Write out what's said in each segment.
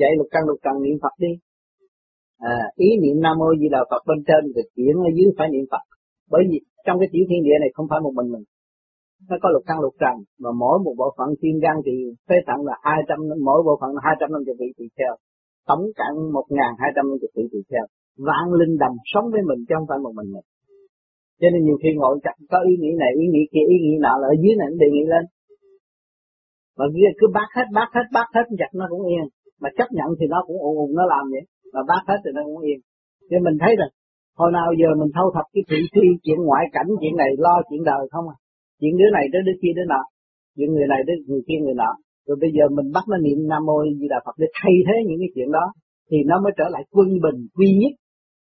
dạy lục căn lục trần niệm Phật đi. À, ý niệm nam mô di đà Phật bên trên thì chuyển ở dưới phải niệm Phật. Bởi vì trong cái tiểu thiên địa này không phải một mình mình. Nó có lục căn lục trần mà mỗi một bộ phận tim gan thì phế thận là hai trăm mỗi bộ phận là hai trăm năm mươi vị tỳ kheo. Tổng cộng một ngàn hai trăm năm mươi vị tỳ kheo. Vạn linh đầm sống với mình chứ không phải một mình mình. Cho nên nhiều khi ngồi chặt có ý nghĩ này ý nghĩ kia ý nghĩ nọ là ở dưới này nó đề nghị lên. Mà kia cứ bác hết bác hết bác hết chặt nó cũng yên mà chấp nhận thì nó cũng ồn ồn nó làm vậy. Mà bác hết thì nó cũng yên. Nên mình thấy rồi hồi nào giờ mình thâu thập cái thị phi chuyện ngoại cảnh, chuyện này lo chuyện đời không à? Chuyện đứa này tới đứa kia đứa nọ, chuyện người này tới người kia người nọ. Rồi bây giờ mình bắt nó niệm nam mô di đà phật để thay thế những cái chuyện đó, thì nó mới trở lại quân bình, quy nhất.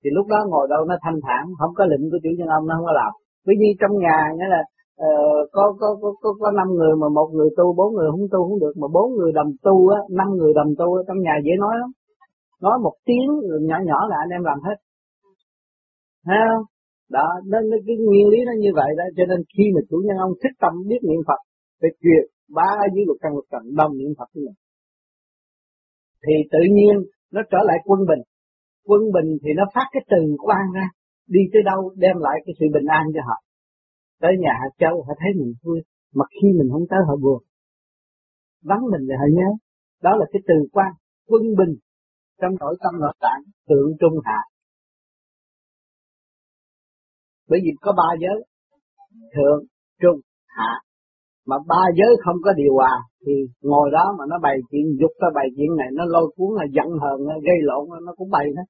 Thì lúc đó ngồi đâu nó thanh thản, không có lệnh của chủ nhân ông, nó không có làm. Bởi vì trong nhà nghĩa là Ờ, có, có có có có năm người mà một người tu bốn người không tu không được mà bốn người đồng tu á năm người đồng tu á, trong nhà dễ nói lắm. Nói một tiếng nhỏ nhỏ là anh em làm hết. Thấy không? Đó nên cái nguyên lý nó như vậy đó cho nên khi mà chủ nhân ông thích tâm biết niệm phật phải truyền ba dưới luật căn luật trần đồng niệm phật như mình. Thì tự nhiên nó trở lại quân bình. Quân bình thì nó phát cái từ quan ra đi tới đâu đem lại cái sự bình an cho họ tới nhà họ châu, họ thấy mình vui, mà khi mình không tới họ buồn. Vắng mình là họ nhớ. Đó là cái từ quan quân bình trong nội tâm nội tạng, tượng trung hạ. Bởi vì có ba giới, thượng, trung, hạ. Mà ba giới không có điều hòa, thì ngồi đó mà nó bày chuyện dục, nó bày chuyện này, nó lôi cuốn là giận hờn, nó gây lộn, nó cũng bày hết.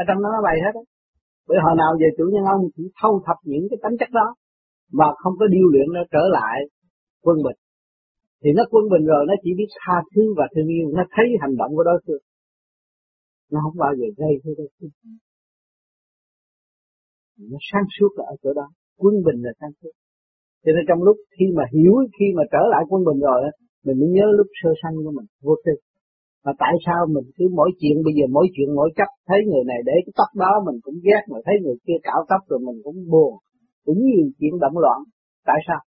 Ở trong đó nó bày hết á. Bởi hồi nào về chủ nhân ông chỉ thâu thập những cái tính chất đó mà không có điêu luyện nó trở lại quân bình. Thì nó quân bình rồi, nó chỉ biết tha thứ và thương yêu. Nó thấy hành động của đối phương. Nó không bao giờ gây cho đối phương. Nó sáng suốt là ở chỗ đó. Quân bình là sáng suốt. Cho nên trong lúc khi mà hiểu, khi mà trở lại quân bình rồi mình mới nhớ lúc sơ sanh của mình, vô tư. Mà tại sao mình cứ mỗi chuyện, bây giờ mỗi chuyện, mỗi chấp thấy người này để cái tóc đó, mình cũng ghét, mà thấy người kia cạo tóc rồi mình cũng buồn cũng nhiều chuyện động loạn. Tại sao?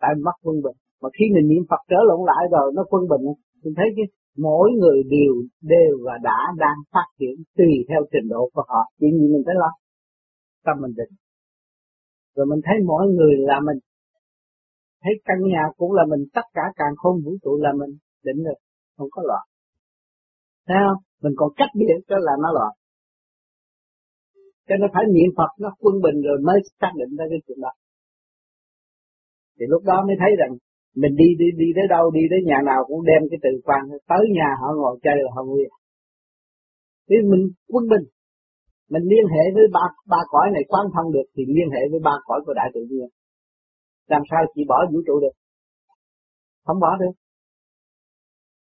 Tại mất quân bình. Mà khi mình niệm Phật trở lộn lại rồi nó quân bình. Mình thấy chứ, mỗi người đều đều và đã đang phát triển tùy theo trình độ của họ. Chuyện gì mình phải lo tâm mình định. Rồi mình thấy mỗi người là mình. Thấy căn nhà cũng là mình tất cả càng không vũ trụ là mình định rồi. Không có loạn. Thấy không? Mình còn cách biệt cho là nó loạn cho nên phải niệm Phật nó quân bình rồi mới xác định ra cái chuyện đó. Thì lúc đó mới thấy rằng mình đi đi đi tới đâu, đi tới nhà nào cũng đem cái từ quan tới nhà họ ngồi chơi là họ vui thì mình quân bình. Mình liên hệ với ba ba cõi này quan thông được thì liên hệ với ba cõi của đại tự nhiên. Làm sao chỉ bỏ vũ trụ được? Không bỏ được.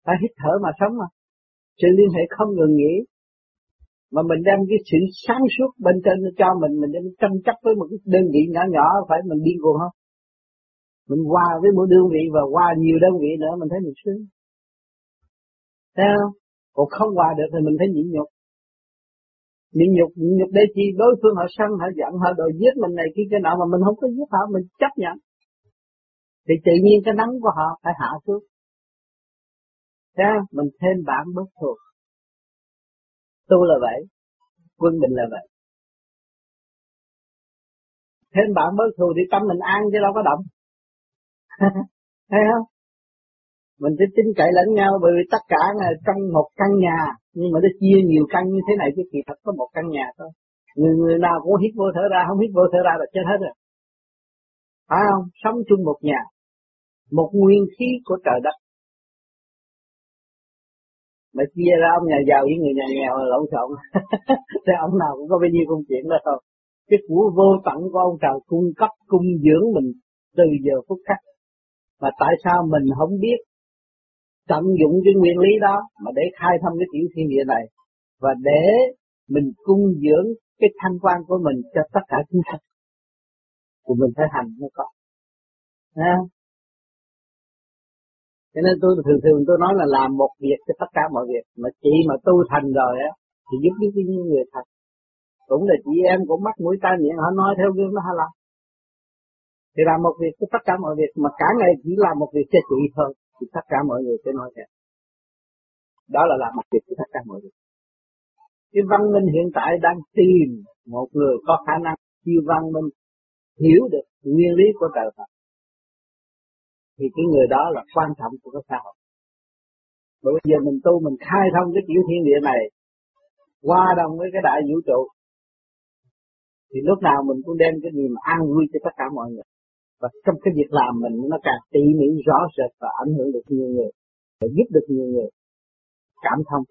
Phải hít thở mà sống mà. Sự liên hệ không ngừng nghỉ mà mình đem cái sự sáng suốt bên trên cho mình mình đem tranh chấp với một cái đơn vị nhỏ nhỏ, phải mình điên cuồng không? Mình qua với mỗi đơn vị và qua nhiều đơn vị nữa, mình thấy mình sướng. Thấy không? Còn không qua được thì mình thấy nhịn nhục. Nhịn nhục nhịn nhục để chi? Đối phương họ sân họ giận, họ đòi giết mình này kia, cái nọ mà mình không có giết họ, mình chấp nhận. Thì tự nhiên cái nắng của họ phải hạ xuống. Thấy Mình thêm bản bất thuộc Tu là vậy Quân bình là vậy Thêm bạn bớt thù thì tâm mình an chứ đâu có động Thấy không? Mình sẽ tin cậy lẫn nhau bởi vì tất cả là trong một căn nhà nhưng mà nó chia nhiều căn như thế này chứ kỳ thật có một căn nhà thôi. Người người nào cũng hít vô thở ra, không hít vô thở ra là chết hết rồi. Phải không? Sống chung một nhà. Một nguyên khí của trời đất. Mà chia ra ông nhà giàu với người nhà nghèo là lộn xộn. Thế ông nào cũng có bao nhiêu công chuyện đó thôi. Cái của vô tận của ông trời cung cấp, cung dưỡng mình từ giờ phút khắc. Mà tại sao mình không biết tận dụng cái nguyên lý đó mà để khai thông cái tiểu thiên địa này và để mình cung dưỡng cái thanh quan của mình cho tất cả chúng sanh của mình phải hành mới có cho nên tôi thường thường tôi nói là làm một việc cho tất cả mọi việc. Mà chị mà tu thành rồi á, thì giúp những những người thật. Cũng là chị em cũng mắt mũi tai miệng, họ nói theo gương nó hay làm thì làm một việc cho tất cả mọi việc, mà cả ngày chỉ làm một việc cho chị thôi, thì tất cả mọi người sẽ nói theo. Đó là làm một việc cho tất cả mọi người. Cái văn minh hiện tại đang tìm một người có khả năng siêu văn minh, hiểu được nguyên lý của trời Phật thì cái người đó là quan trọng của cái xã hội. Bởi bây giờ mình tu mình khai thông cái tiểu thiên địa này, qua đồng với cái đại vũ trụ, thì lúc nào mình cũng đem cái niềm an vui cho tất cả mọi người. Và trong cái việc làm mình, nó càng tỉ mỉ, rõ rệt và ảnh hưởng được nhiều người để giúp được nhiều người cảm thông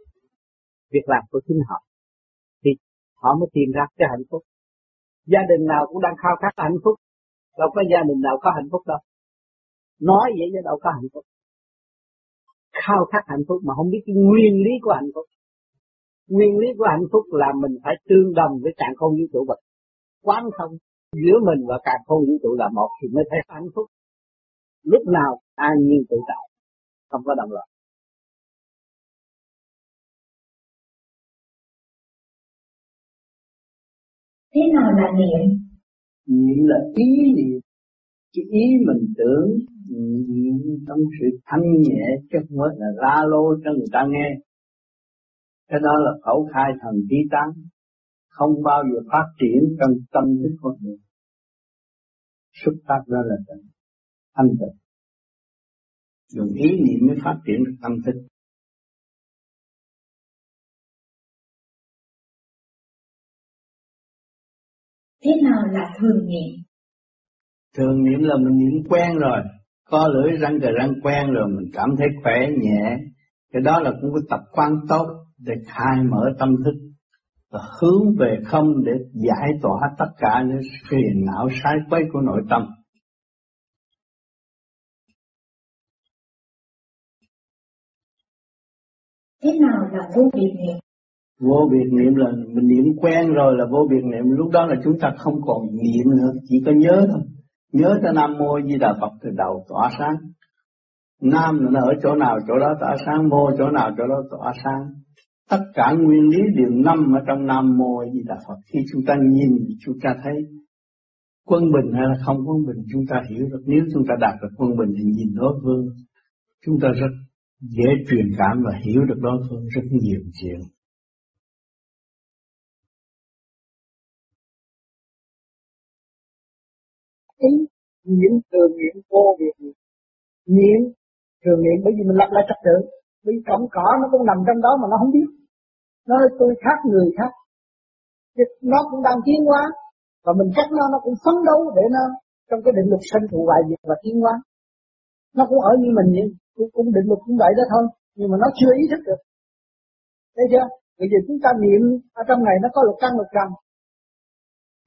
việc làm của chính họ. Thì họ mới tìm ra cái hạnh phúc. Gia đình nào cũng đang khao khát hạnh phúc, đâu có gia đình nào có hạnh phúc đâu nói vậy chứ đâu có hạnh phúc. Khao khát hạnh phúc mà không biết cái nguyên lý của hạnh phúc. Nguyên lý của hạnh phúc là mình phải tương đồng với trạng không vũ trụ vật. Quán thông giữa mình và càng không vũ trụ là một thì mới thấy hạnh phúc. Lúc nào an nhiên tự tại không có động loạn thế nào là niệm? Niệm là ý niệm. Cái ý mình tưởng niệm trong sự thanh nhẹ chứ không phải là la lô cho người ta nghe. Cái đó là khẩu khai thần trí tán. Không bao giờ phát triển trong tâm thức con người xuất phát ra là thanh tịnh. Dùng ý niệm mới phát triển được tâm thức. Thế nào là thường niệm? Thường niệm là mình niệm quen rồi có lưỡi răng cờ răng quen rồi mình cảm thấy khỏe nhẹ cái đó là cũng cái tập quan tốt để khai mở tâm thức và hướng về không để giải tỏa tất cả những phiền não sai quấy của nội tâm. Thế nào là vô biệt niệm? Vô biệt niệm là mình niệm quen rồi là vô biệt niệm, lúc đó là chúng ta không còn niệm nữa, chỉ có nhớ thôi. Nhớ tới Nam Mô Di Đà Phật từ đầu tỏa sáng. Nam là ở chỗ nào chỗ đó tỏa sáng, mô chỗ nào chỗ đó tỏa sáng tất cả nguyên lý đều nằm ở trong Nam Mô Di Đà Phật. Khi chúng ta nhìn, chúng ta thấy quân bình hay là không quân bình, chúng ta hiểu được. Nếu chúng ta đạt được quân bình thì nhìn đối phương, chúng ta rất dễ truyền cảm và hiểu được đối phương rất nhiều chuyện. Ý niệm thường niệm vô việc niệm thường niệm bởi vì mình lập lại trật tự. Vì cọng cỏ nó cũng nằm trong đó mà nó không biết. Nó tôi khác người khác. Nó cũng đang tiến hóa. Và mình chắc nó nó cũng phấn đấu để nó trong cái định luật sanh thụ hoại diệt và tiến hóa. Nó cũng ở như mình vậy cũng, cũng định luật cũng vậy đó thôi. Nhưng mà nó chưa ý thức được. Thấy chưa? Bây giờ chúng ta niệm ở trong này nó có luật căn luật trần.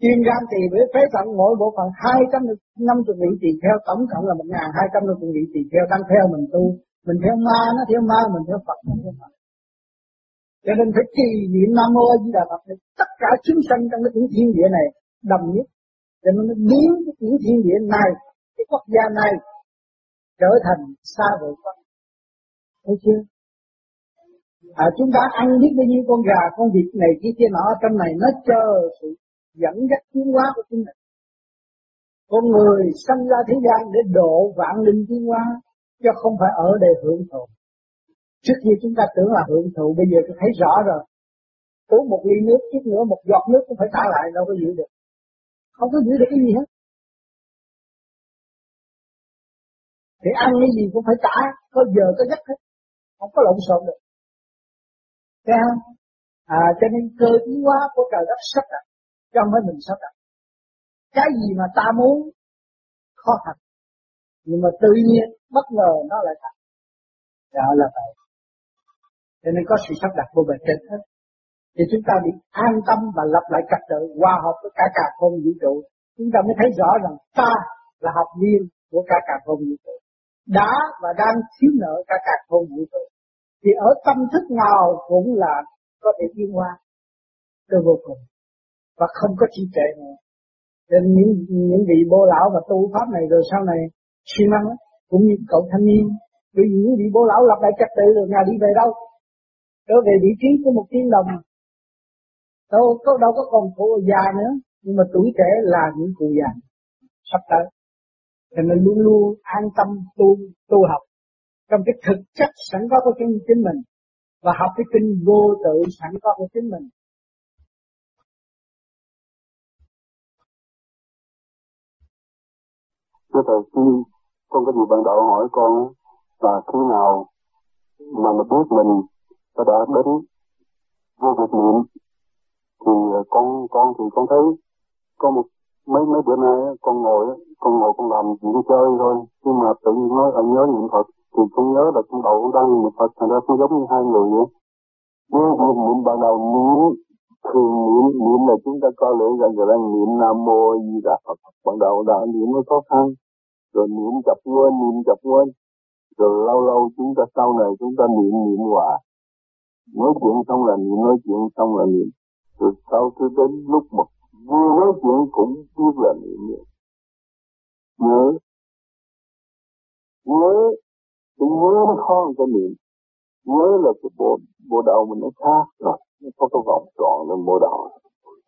Kim gan tỳ với phế thận mỗi bộ phận hai trăm năm mươi vị tỳ kheo, tổng cộng là một ngàn hai trăm năm vị tỳ kheo đang theo mình tu. Mình theo ma nó theo ma mình theo Phật nó theo Phật. Cho nên phải trì niệm Nam Mô A Di Đà Phật tất cả chúng sanh trong cái thiên địa này đồng nhất. Cho nên nó biến cái tiểu thiên địa này cái quốc gia này trở thành xa vời quốc. thấy chưa? À, chúng ta ăn biết bao nhiêu con gà con vịt này kia kia nọ trong này nó chờ sự dẫn dắt tiến hóa của chúng mình con người sanh ra thế gian để độ vạn linh tiến hóa, chứ không phải ở đây hưởng thụ. Trước kia chúng ta tưởng là hưởng thụ, bây giờ tôi thấy rõ rồi. Uống một ly nước, chút nữa một giọt nước cũng phải trả lại, đâu có giữ được. Không có giữ được cái gì hết. Thì ăn cái gì cũng phải trả, có giờ có giấc hết. Không có lộn xộn được. Thấy không? À cho nên cơ tiến hóa của trời đất sắp đặt trong phải mình sắp đặt. Cái gì mà ta muốn khó khăn, nhưng mà tự nhiên bất ngờ nó lại thành đó dạ, là vậy. Cho nên có sự sắp đặt của bề trên hết. Thì chúng ta bị an tâm và lập lại trật tự hòa hợp với cả cả không vũ trụ. Chúng ta mới thấy rõ rằng ta là học viên của cả cả không vũ trụ. Đã và đang thiếu nợ cả cả không vũ trụ. Thì ở tâm thức nào cũng là có thể tiến hóa. Tới vô cùng và không có trí tuệ nữa. Nên những những vị bố lão và tu pháp này rồi sau này suy năng cũng như cậu thanh niên vì những vị bố lão lập lại trật tự rồi nhà đi về đâu? Trở về vị trí của một tiên đồng. Đâu có đâu có còn cụ già nữa nhưng mà tuổi trẻ là những cụ già sắp tới. Thì mình luôn luôn an tâm tu tu học. Trong cái thực chất sẵn có của chính, chính mình và học cái kinh vô tự sẵn có của chính mình. Thưa Thầy, khi con có gì bạn đạo hỏi con là khi nào mà mình biết mình đã đã đến vô việc niệm thì ờ, con con thì con thấy có một mấy mấy bữa nay con ngồi con ngồi con làm chuyện chơi thôi. Nhưng mà tự nhiên nói là nhớ niệm Phật thì con nhớ là trong đầu con đang niệm Phật thành ra cũng giống như hai người vậy. Nếu niệm niệm ban đầu niệm thường niệm niệm là chúng ta coi lưỡi rằng là đang niệm nam mô di đà phật. Ban đầu đã niệm nó khó khăn, rồi niệm chập quên, niệm chập quên. Rồi lâu lâu chúng ta sau này chúng ta niệm niệm hòa nói chuyện xong là niệm, nói chuyện xong là niệm. Rồi sau khi đến lúc một vừa nói chuyện cũng biết là niệm niệm nhớ. Nhớ. Cái nhớ nó khó cái niệm. Nhớ là cái bộ bộ đầu mình nó khác rồi nó có cái vòng tròn lên bộ đầu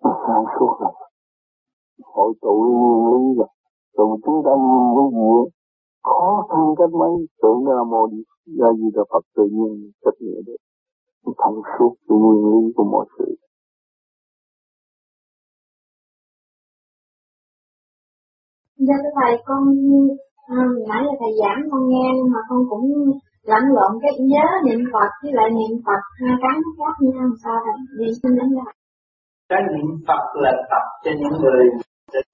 nó sáng suốt rồi. Hội tụ nguyên lý rồi rồi chúng ta nhìn cái gì khó khăn cách mấy tưởng là mô đi ra gì là Phật tự nhiên chấp nhận được thông suốt cái nguyên lý của mọi sự. Dạ thưa thầy, con à, nãy là thầy giảng con nghe nhưng mà con cũng lẫn lộn cái nhớ niệm Phật với lại niệm Phật hai cái nó khác nhau sao thầy? Vì xin đánh lại. Cái niệm Phật là tập cho những người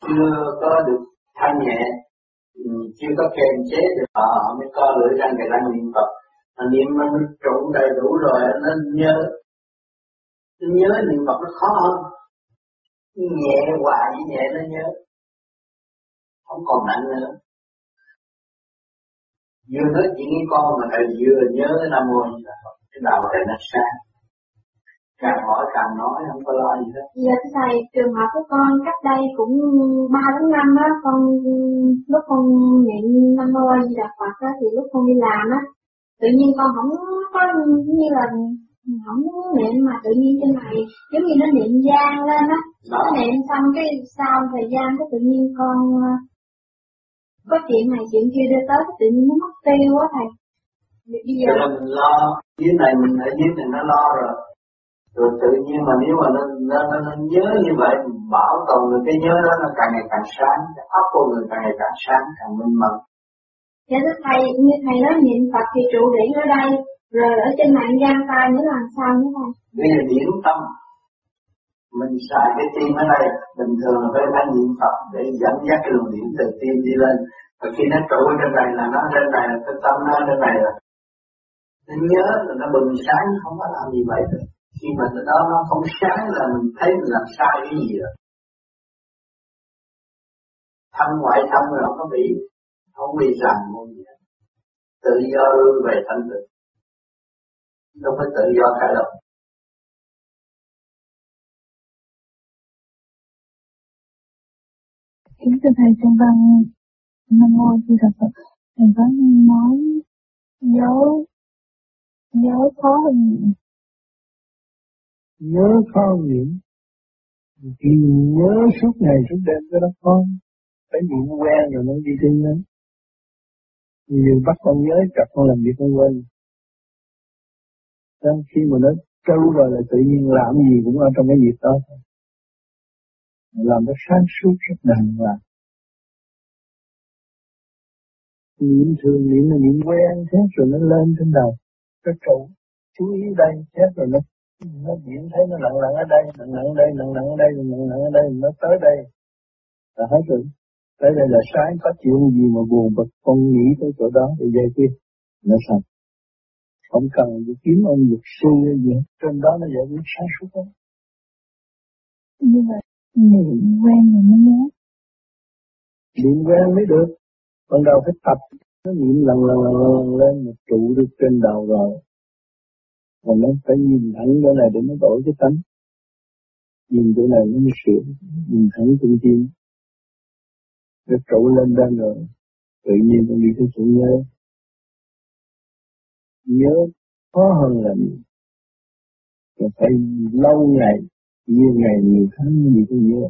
chưa có được thanh nhẹ, chưa có kềm chế được họ, họ mới co lưỡi ra cái đang niệm Phật. Mà niệm nó trụ đầy đủ rồi nó nhớ. Nó nhớ niệm Phật nó khó hơn. Nhẹ hoài nhẹ nó nhớ không còn nặng nữa vừa nói chuyện với con mà thầy vừa nhớ nam mô như là cái đầu thầy nó sáng. Càng hỏi càng nói không có lo gì hết. Dạ thầy trường hợp của con cách đây cũng ba đến năm á con lúc con niệm nam mô như là phật á thì lúc con đi làm á tự nhiên con không có như là không niệm mà tự nhiên trên này giống như nó niệm gian lên á. Nó niệm xong cái sau thời gian cái tự nhiên con có chuyện này chuyện kia đưa tới tự nhiên nó mất tiêu quá thầy. Bây giờ là mình lo dưới này mình ở dưới này nó lo rồi. Rồi tự nhiên mà nếu mà nó nó, nó, nó nhớ như vậy bảo tồn được cái nhớ đó nó càng ngày càng sáng cái óc của người càng ngày càng sáng càng minh mẫn. Dạ thưa thầy như thầy nói niệm phật thì trụ điển ở đây rồi ở trên mạng gian ta nữa làm sao nữa thầy? Bây giờ điển tâm mình xài cái tim ở đây, bình thường phải phải niệm Phật để dẫn dắt cái luồng điện từ tim đi lên. Và khi nó trụ trên này là nó trên này là cái tâm nó trên này là nó nhớ là nó bừng sáng, không có làm gì vậy được. Khi mà đó nó không sáng là mình thấy mình làm sai cái gì rồi. Thân ngoại thân rồi không có bị không bị ràng môn gì tự do lui về thanh tịnh. Không phải tự do cả đâu Kính thưa Thầy trong văn Nam Mô Di Đà Phật, Thầy có nói nhớ, nhớ khó hơn niệm. Nhớ khó hơn niệm. Thì nhớ suốt ngày suốt đêm cho nó khó. Phải niệm quen rồi nó đi tin lắm Nhiều bắt con nhớ chặt con làm việc con quên. Nên khi mà nó trâu rồi là tự nhiên làm gì cũng ở trong cái việc đó thôi làm nó sáng suốt rất đàng hoàng niệm thường niệm là niệm quen, thế rồi nó lên trên đầu. Cái trụ chú ý đây chết rồi nó nó diễn thấy nó nặng nặng ở đây nặng nặng ở đây nặng nặng ở đây nặng nặng ở đây, nó tới đây. Là hết rồi. Tới đây là sáng, có chuyện gì mà buồn bực, con nghĩ tới chỗ đó để giải quyết nó xong không cần đi kiếm ông luật sư gì trên đó nó giải quyết sáng suốt đó nhưng mà niệm quen rồi mới nhớ. Niệm quen mới được. Ban đầu phải tập, nó niệm lần lần lần lần lên một trụ được trên đầu rồi. Mà nó phải nhìn thẳng chỗ này để nó đổi cái tánh. Nhìn chỗ này nó mới sửa, nhìn thẳng trung tim nó trụ lên lên rồi, tự nhiên nó đi tới chỗ nhớ. Nhớ khó hơn là nhiều phải lâu ngày nhiều ngày nhiều tháng gì cũng nhớ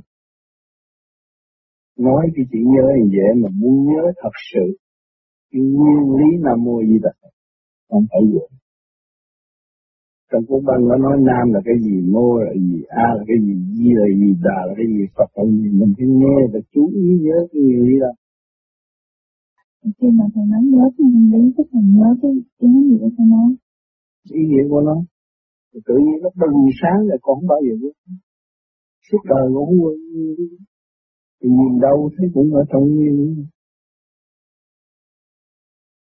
nói cái chuyện nhớ thì dễ mà muốn nhớ thật sự. Cái nguyên lý nam mô di đà không phải dễ. Trong cuốn băng nó nói nam là cái gì mô là gì a là cái gì di là gì đà là cái gì phật là gì mình phải nghe và chú ý nhớ cái nguyên lý đó. Khi mà thầy nói nhớ cái nguyên lý tức là nhớ cái ý nghĩa của nó ý nghĩa của nó tự nhiên nó bừng sáng là con không bao giờ suốt đời cũng không quên thì nhìn đâu thấy cũng ở trong nguyên lý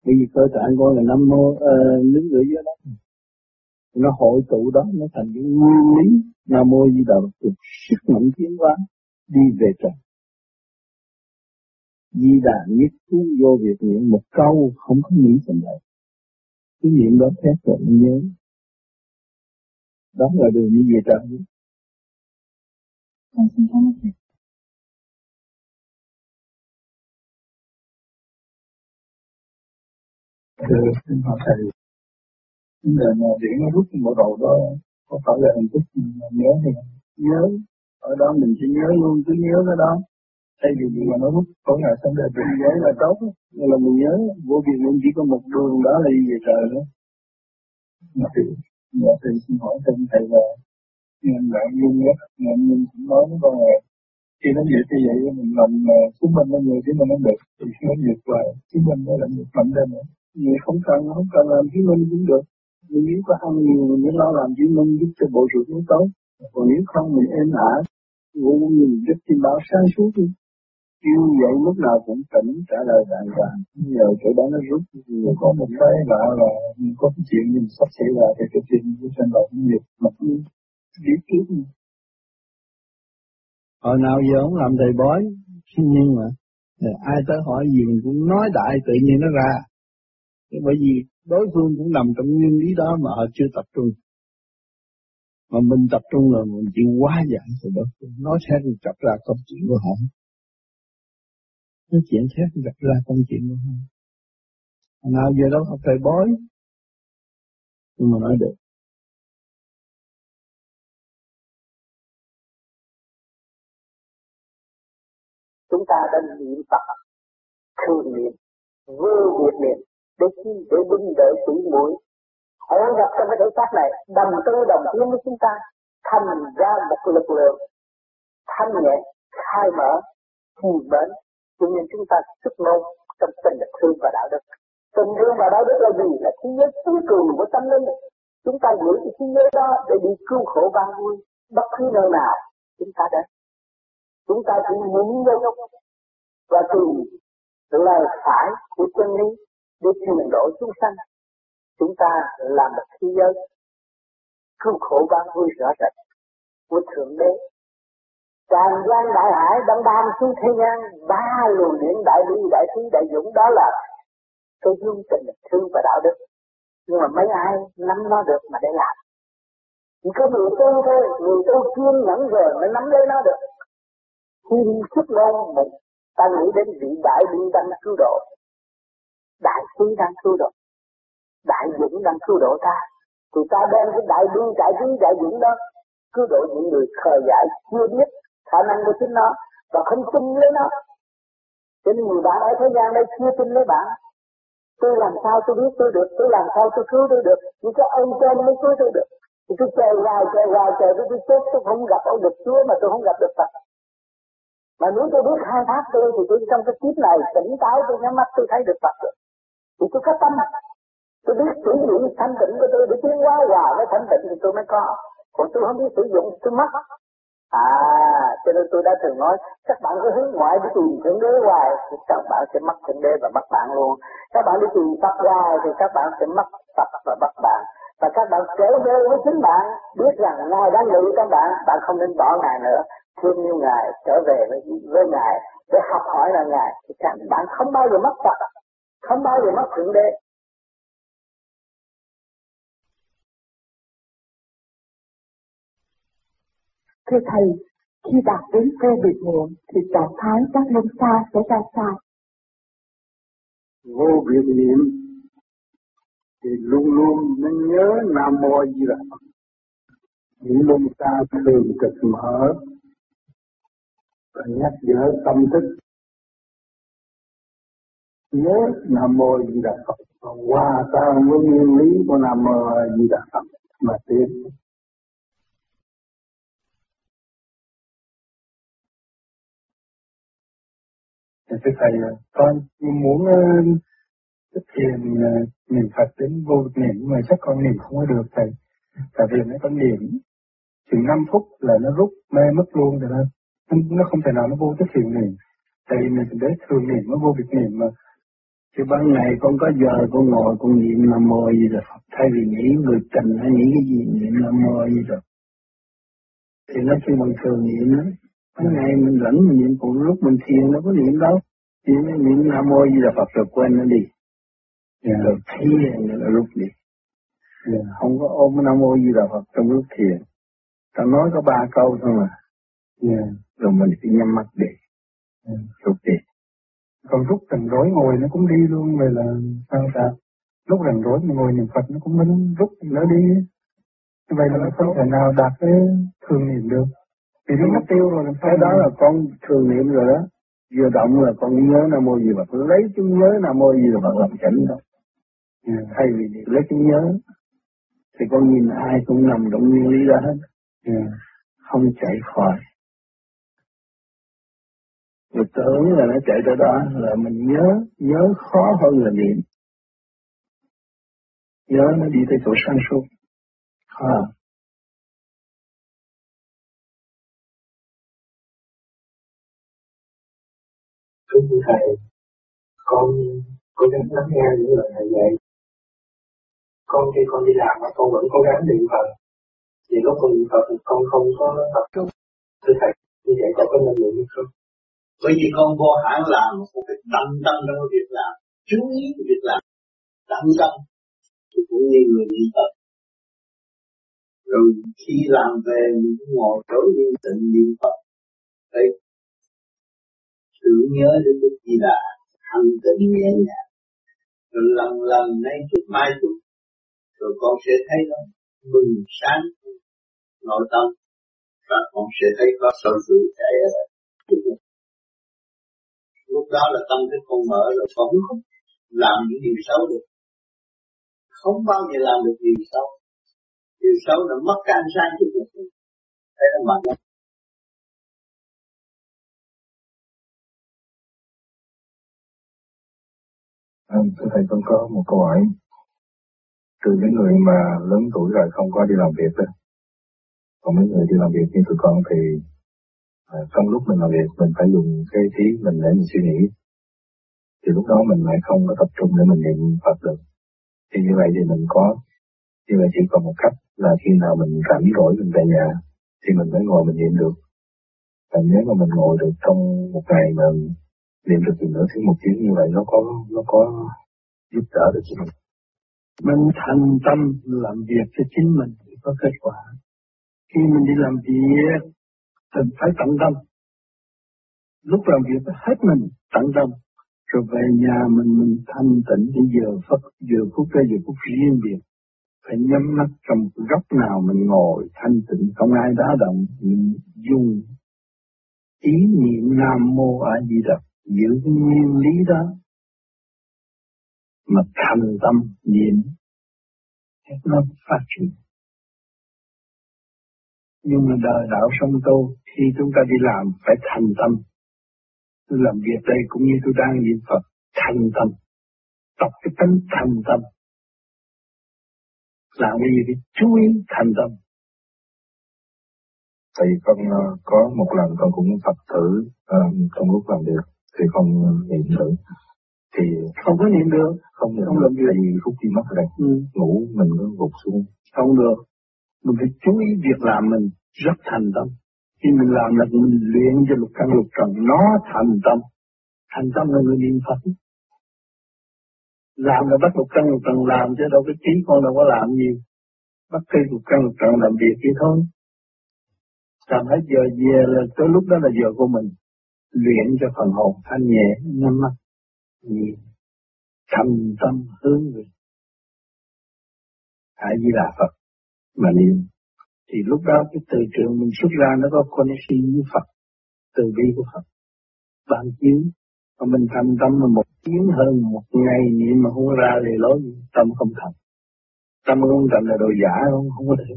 bởi vì cơ tạng con là năm mô uh, đứng ở dưới đó nó hội tụ đó nó thành cái nguyên lý nam mô di đà phật sức mạnh tiến hóa đi về trời. Di đà nhất phú vô việc niệm một câu không có nghĩ thành lại cái niệm đó phép rồi nhớ đó là đường đi về trời con xin cảm ơn thầy. Thưa xin hỏi thầy vấn đề mà điện nó rút bộ đồ đó có phải là hình thức nhớ không nhớ ở đó mình chỉ nhớ luôn cứ nhớ cái đó. Thay vì gì mà nó rút có ngày xong đời mình nhớ là tốt nhưng là mình nhớ. Vô việc mình chỉ có một đường đó là đi về trời đó. Mà thì Dạ thầy xin hỏi thêm thầy là nhân lại nhân nhất nhân nhân cũng nói với con là khi nó dịch như vậy, mình làm à, chứng minh nó người chứng mình nó được, thì khi nó vượt lại chứng minh nó là một mạnh lên nữa người không cần không cần làm chứng minh cũng được. Nhưng nếu có ăn nhiều, mình mới lo làm chứng minh giúp cho bộ ruột nó tốt. Còn nếu không mình êm ả ngủ mình giúp tim báo sáng suốt đi kêu vậy lúc nào cũng tỉnh, trả lời đàng hoàng. Nhờ chỗ đó nó rút rồi có một cái lạ là có cái chuyện mình sắp xảy ra thì cái chuyện của trên đầu nghiệp mà cứ biết trước hồi nào giờ ông làm thầy bói, nhưng mà ai tới hỏi gì mình cũng nói đại tự nhiên nó ra. Bởi vì đối phương cũng nằm trong nguyên lý đó mà họ chưa tập trung. Mà mình tập trung là mình chịu quá giải rồi đó nói theo thì gặp ra công chuyện của họ nói chuyện khác gặp ra công chuyện của họ nào giờ đâu học thầy bói, nhưng mà nói được. Chúng ta đã niệm Phật thường niệm vô việc niệm, để chi để binh đỡ tỷ mũi hội nhập trong cái thể xác này đồng tư đồng tiến với chúng ta, thành ra một lực lượng. Thanh nhẹ, khai mở thì bến cho nên chúng ta sức nôn trong tình thương và đạo đức. Tình thương và đạo đức là gì? Là khí giới cuối cùng của tâm linh. Chúng ta giữ cái khí giới đó để đi cứu khổ ban vui bất cứ nơi nào chúng ta đến, chúng ta chỉ muốn vô và tìm lời phải của chân lý để truyền độ chúng sanh. Chúng ta làm một thế giới cứu khổ ban vui rõ rệt của thượng đế tràn gian đại hải đâm đam xuống thế gian, ba luồng điển đại bi, đại trí đại dũng, đó là cái dung tình, thương và đạo đức. Nhưng mà mấy ai nắm nó được mà để làm. Chỉ có người tu thôi, người tu kiên nhẫn rồi mới nắm lấy nó được. Khi xuất ngôn một ta nghĩ đến vị đại bi đang cứu độ. Đại trí đang cứu độ. Đại dũng đang cứu độ ta. Thì ta đem cái đại bi, đại trí đại dũng đó cứu độ những người khờ dại chưa biết khả năng của chính nó và không tin lấy nó. Cho nên người bạn ở thế gian đây chưa tin lấy bạn. Tôi làm sao tôi biết tôi được, tôi làm sao tôi cứu tôi được. Chỉ cái ơn trên mới cứu tôi được. Thì tôi chờ hoài chờ hoài, chờ tôi tôi chết, tôi không gặp ông được Chúa mà tôi không gặp được Phật. Mà nếu tôi biết khai thác tôi thì tôi trong cái kiếp này, tỉnh táo tôi nhắm mắt tôi thấy được Phật rồi. Thì tôi có tâm. Tôi biết sử dụng thanh tịnh của tôi để tiến hóa hòa với thanh tịnh thì tôi mới có. Còn tôi không biết sử dụng, tôi mất à cho nên tôi đã từng nói các bạn cứ hướng ngoại đi tìm thượng đế hoài thì các bạn sẽ mất thượng đế và mất bạn luôn. Các bạn đi tìm Phật hoài thì các bạn sẽ mất Phật và mất bạn. Và các bạn trở về với chính bạn biết rằng ngài đang ngự các bạn bạn không nên bỏ ngài nữa. Thương yêu ngài trở về với, với ngài để học hỏi là ngài. Thì các bạn không bao giờ mất Phật không bao giờ mất thượng đế. Thưa Thầy, khi đạt đến cơ biệt niệm thì trạng thái các linh xa sẽ ra sao? Vô biệt niệm thì luôn luôn nên nhớ Nam Mô Di Đà Phật. Những linh xa thường trực mở và nhắc nhở tâm thức nhớ Nam Mô Di Đà Phật hòa tan với nguyên lý của Nam Mô Di Đà Phật mà tiến thưa thầy con muốn uh, thiền uh, niệm Phật đến vô niệm mà chắc con niệm không có được thầy. Tại vì mấy con niệm chừng 5 phút là nó rút mê mất luôn rồi đó. Nó không thể nào nó vô cái thiền niệm. Tại vì mình để thường niệm nó vô việc niệm mà. Chứ ban ngày con có giờ con ngồi con niệm Nam Mô gì rồi Thay vì nghĩ người tình hay nghĩ cái gì niệm Nam Mô gì rồi Thì nó kêu bằng thường niệm đó. Ban ngày mình rảnh mình niệm còn lúc mình thiền nó có niệm đâu. Chỉ niệm Nam Mô gì là Phật rồi quên nó đi. Yeah. Rồi thiền là lúc đi. Yeah. Không có ôm Nam Mô gì là Phật trong lúc thiền. Ta nói có ba câu thôi mà. Yeah. Rồi mình phải nhắm mắt đi. Yeah. Lúc đi còn lúc rảnh rối ngồi nó cũng đi luôn vậy là sao ta lúc rảnh rối mình ngồi niệm Phật nó cũng vẫn rút nó đi như vậy là nó không thể nào đạt cái thường niệm được vì nó mất tiêu rồi làm sao cái đó là con thường niệm rồi đó vừa động là con nhớ nam mô gì phật lấy chúng nhớ nam mô gì phật làm chánh đó ừ, thay vì lấy chúng nhớ thì con nhìn ai cũng nằm trong nguyên lý đó hết ừ, không chạy khỏi Người tưởng là nó chạy tới đó là mình nhớ, nhớ khó hơn là niệm. Nhớ nó đi tới chỗ sáng suốt. Khó. Thưa Thầy, con cố gắng lắng nghe những lời Thầy dạy. Con khi con đi làm mà con vẫn cố gắng niệm Phật. Vì lúc con niệm Phật thì con không có tập trung. Thưa Thầy, như vậy con có nên niệm không? bởi vì con vô hãng làm một cái tận tâm trong việc làm chú ý việc làm tận tâm thì cũng như người niệm Phật rồi khi làm về mình ngồi chỗ yên tĩnh niệm Phật đấy tưởng nhớ đến Đức gì là thanh tĩnh nhẹ nhàng rồi lần lần nay chút mai chút, rồi con sẽ thấy nó mừng sáng, nội tâm, và con sẽ thấy có sâu sự chạy ở đây lúc đó là tâm thức con mở rồi con không làm những điều xấu được. Không bao giờ làm được điều xấu. Điều xấu là mất cái ánh sáng của mình. Đây là mạnh À, thưa thầy con có một câu hỏi. Từ những người mà lớn tuổi rồi không có đi làm việc đó còn mấy người đi làm việc như tụi con thì à, trong lúc mình làm việc mình phải dùng cái trí mình để mình suy nghĩ. Thì lúc đó mình lại không có tập trung để mình niệm Phật được. Thì như vậy thì mình có như vậy chỉ còn một cách là khi nào mình rảnh rỗi mình về nhà thì mình mới ngồi mình niệm được. Và nếu mà mình ngồi được trong một ngày mà niệm được từ nữa thì một tiếng như vậy, nó có nó có giúp đỡ được cho mình. Mình thành tâm làm việc cho chính mình thì có kết quả. Khi mình đi làm việc, mình phải tận tâm. Lúc làm việc phải hết mình, tận tâm. Rồi về nhà mình mình thanh tịnh để giờ phút giờ phút cái giờ phút riêng biệt. Phải nhắm mắt trong góc nào mình ngồi, thanh tịnh, không ai đá động, mình dùng ý niệm nam mô a di đà giữ cái nguyên lý đó mà thành tâm niệm nó phát triển. Nhưng mà đời đạo sông tu khi chúng ta đi làm phải thành tâm. Tôi làm việc đây cũng như tôi đang niệm Phật thành tâm. Tập cái tánh thành tâm. Làm cái gì thì chú ý thành tâm. Thì con ờ, có một lần con cũng tập thử um, ờ, trong lúc làm việc thì con niệm thử thì không có niệm được. không không làm thì phút khi mất rồi ừ. ngủ mình nó gục xuống. Không được. Mình phải chú ý việc làm mình rất thành tâm. Khi mình làm là mình luyện cho lục căn lục trần nó thành tâm. Thành tâm là người niệm phật. Làm là bắt lục căn lục trần làm chứ đâu cái trí con đâu có làm nhiều bắt cây lục căn lục trần làm việc vậy thôi. Làm hết giờ về là tới lúc đó là giờ của mình luyện cho phần hồn thanh nhẹ nhắm mắt nhìn thành tâm hướng về. Hãy Di là Phật, mà niệm. Thì lúc đó cái từ trường mình xuất ra nó có connection với Phật, từ bi của Phật. Ban chiếu, mà mình thành tâm mà một tiếng hơn một ngày niệm mà không ra thì lối tâm không thành. Tâm không thành là đồ giả, không không có thể.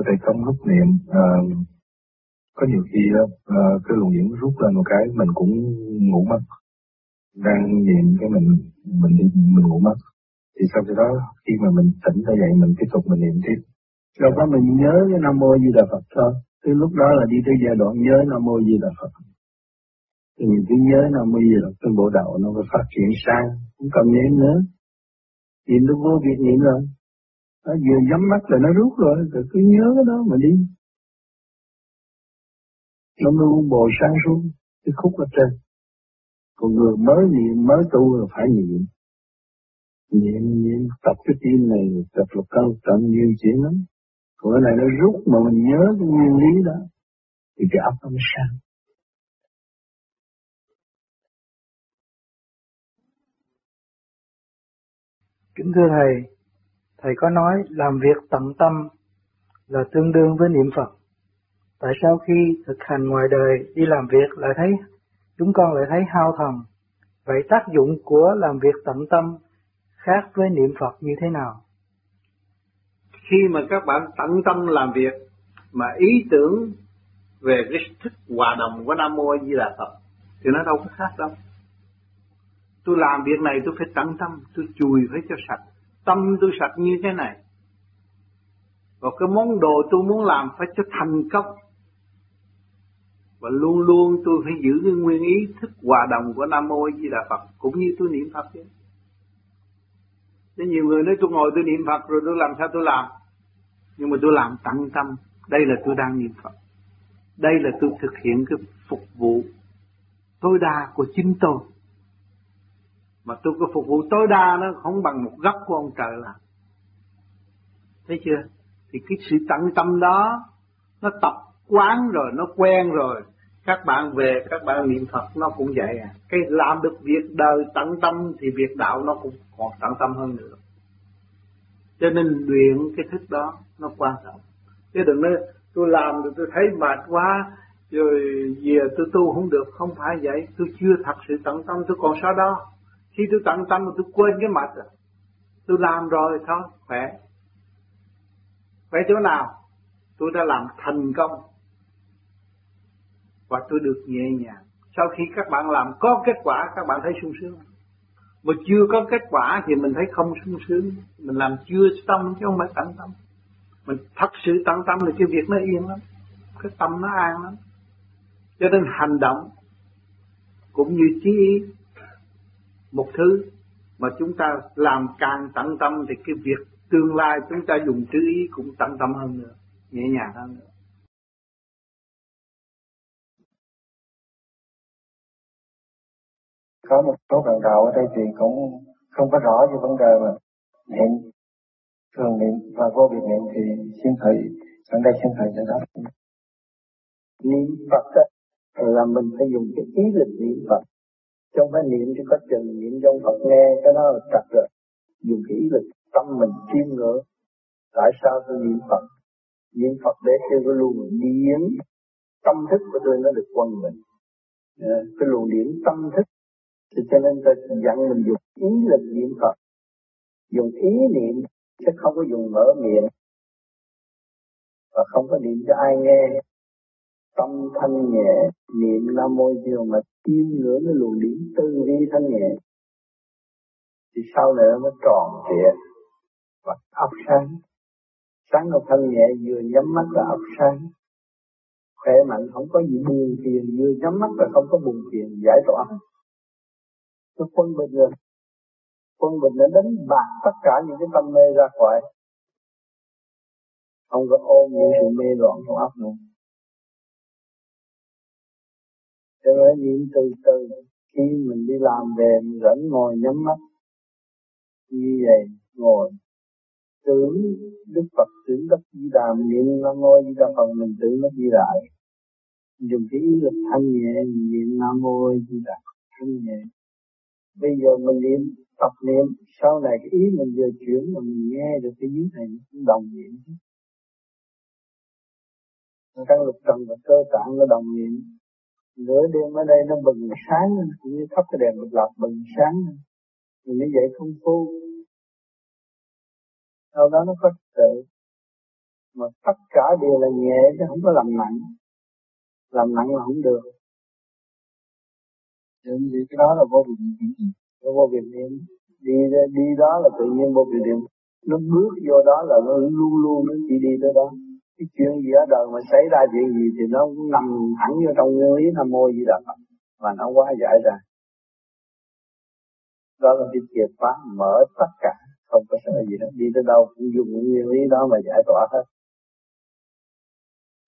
Thưa Thầy, trong lúc niệm à, có nhiều khi uh, cái luồng điển rút lên một cái mình cũng ngủ mất. Đang niệm cái mình mình đi mình ngủ mất. Thì sau đó khi mà mình tỉnh ra dậy mình tiếp tục mình niệm tiếp. Rồi có mình nhớ cái nam mô di đà phật thôi. Cái lúc đó là đi tới giai đoạn nhớ nam mô di đà phật. Thì mình cứ nhớ nam mô di đà phật cái bộ đạo nó mới phát triển sang. Không cần nhớ nữa. Niệm nó vô việc niệm rồi nó vừa nhắm mắt là nó rút rồi rồi cứ nhớ cái đó mà đi. Nó mới bồi sang xuống cái khúc ở trên. Còn người mới niệm mới tu là phải niệm niệm niệm tập cái tim này tập lục cao tận nhiều chuyện lắm. Còn cái này nó rút mà mình nhớ cái nguyên lý đó thì cái óc nó mới sáng Kính thưa Thầy, Thầy có nói làm việc tận tâm là tương đương với niệm Phật. Tại sao khi thực hành ngoài đời đi làm việc lại thấy chúng con lại thấy hao thần? Vậy tác dụng của làm việc tận tâm khác với niệm Phật như thế nào? Khi mà các bạn tận tâm làm việc mà ý tưởng về cái thức hòa đồng của Nam Mô Di Đà Phật thì nó đâu có khác đâu. Tôi làm việc này tôi phải tận tâm, tôi chùi phải cho sạch tâm tôi sạch như thế này. Và cái món đồ tôi muốn làm phải cho thành công. Và luôn luôn tôi phải giữ cái nguyên ý thức hòa đồng của Nam Mô Di Đà Phật cũng như tôi niệm Phật chứ. Thế nhiều người nói tôi ngồi tôi niệm Phật rồi tôi làm sao tôi làm? Nhưng mà tôi làm tận tâm. Đây là tôi đang niệm Phật. Đây là tôi thực hiện cái phục vụ tối đa của chính tôi mà tôi có phục vụ tối đa nó không bằng một góc của ông trời làm thấy chưa? Thì cái sự tận tâm đó, nó tập quán rồi, nó quen rồi. Các bạn về, các bạn niệm Phật, nó cũng vậy à. Cái làm được việc đời tận tâm thì việc đạo nó cũng còn tận tâm hơn nữa. Cho nên luyện cái thức đó, nó quan trọng. Chứ đừng nói, tôi làm rồi tôi thấy mệt quá, rồi về tôi tu không được. Không phải vậy, tôi chưa thật sự tận tâm, tôi còn sao đó khi tôi tận tâm mà tôi quên cái mặt rồi à, tôi làm rồi thôi, khỏe. Khỏe chỗ nào? Tôi đã làm thành công. Và tôi được nhẹ nhàng. Sau khi các bạn làm có kết quả, các bạn thấy sung sướng. Mà chưa có kết quả thì mình thấy không sung sướng. Mình làm chưa tâm chứ không phải tận tâm. Mình thật sự tận tâm là cái việc nó yên lắm. Cái tâm nó an lắm. Cho nên hành động cũng như trí ý một thứ mà chúng ta làm càng tận tâm thì cái việc tương lai chúng ta dùng chữ ý cũng tận tâm hơn nữa nhẹ nhàng hơn nữa. Có một số bạn đạo ở đây thì cũng không có rõ về vấn đề mà niệm thường niệm và vô biệt niệm thì xin thầy ở đây xin thầy giải đáp. Niệm Phật là mình phải dùng cái ý lực niệm Phật trong phải niệm thì có chừng niệm trong Phật nghe, cái đó là trật rồi. Dùng cái ý lực tâm mình chiêm ngưỡng. Tại sao tôi niệm Phật? Niệm Phật để cho cái luồng điển tâm thức của tôi nó được quân mình ờ, cái luồng điển tâm thức. Thì cho nên tôi dặn mình dùng ý lực niệm Phật. Dùng ý niệm chứ không có dùng mở miệng. Và không có niệm cho ai nghe tâm thanh nhẹ, niệm nam mô diều mà chiêm ngưỡng cái luồng điển tư vi thanh nhẹ. Thì sau này nó mới tròn trịa và óc sáng. Sáng là thanh nhẹ, vừa nhắm mắt là óc sáng. Khỏe mạnh, không có gì buồn phiền, vừa nhắm mắt là không có buồn phiền, giải tỏa. Nó quân bình rồi quân bình nó đánh bạc tất cả những cái tâm mê ra khỏi. Không có ôm những sự mê loạn trong óc nữa cho nên niệm từ từ khi mình đi làm về, mình vẫn ngồi nhắm mắt. Như vậy, ngồi. Tưởng Đức Phật, tưởng đất Di Đà niệm Nam Mô Di Đà Phật, mình tưởng nó Di Đà dùng cái ý lực thanh nhẹ niệm Nam Mô Di Đà thanh nhẹ. Bây giờ mình niệm, tập niệm, sau này cái ý mình vừa chuyển mà mình nghe được cái ý này cũng đồng niệm căn lục trần và cơ tạng nó đồng niệm nửa đêm ở đây nó bừng sáng, cũng như thắp cái đèn bật lọc bừng sáng. Mình như vậy không phu sau đó nó có tự mà tất cả đều là nhẹ, chứ không có làm nặng. Làm nặng là không được. Nên vì cái đó là vô việc niệm. Nó vô việc niệm, đi đi đó là tự nhiên vô việc niệm. Nó bước vô đó là nó luôn luôn nó chỉ đi tới đó cái chuyện gì ở đời mà xảy ra chuyện gì thì nó cũng nằm hẳn vô trong nguyên lý nam mô di đà phật và nó quá giải ra. Đó là cái chìa khóa mở tất cả, không có sợ gì hết. Đi tới đâu cũng dùng nguyên lý đó mà giải tỏa hết.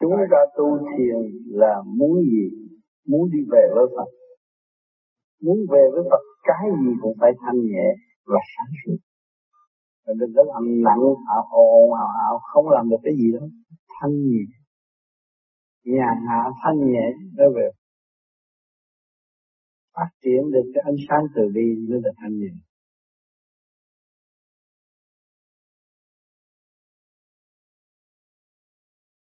Chúng ta tu thiền là muốn gì? Muốn đi về với Phật. Muốn về với Phật, cái gì cũng phải thanh nhẹ và sáng suốt. Đừng có làm nặng, hào ồn hào hào, không làm được cái gì đâu thanh nhẹ. Nhàn hạ thanh nhẹ nó về. Phát triển được cái ánh sáng từ bi mới là thanh nhẹ.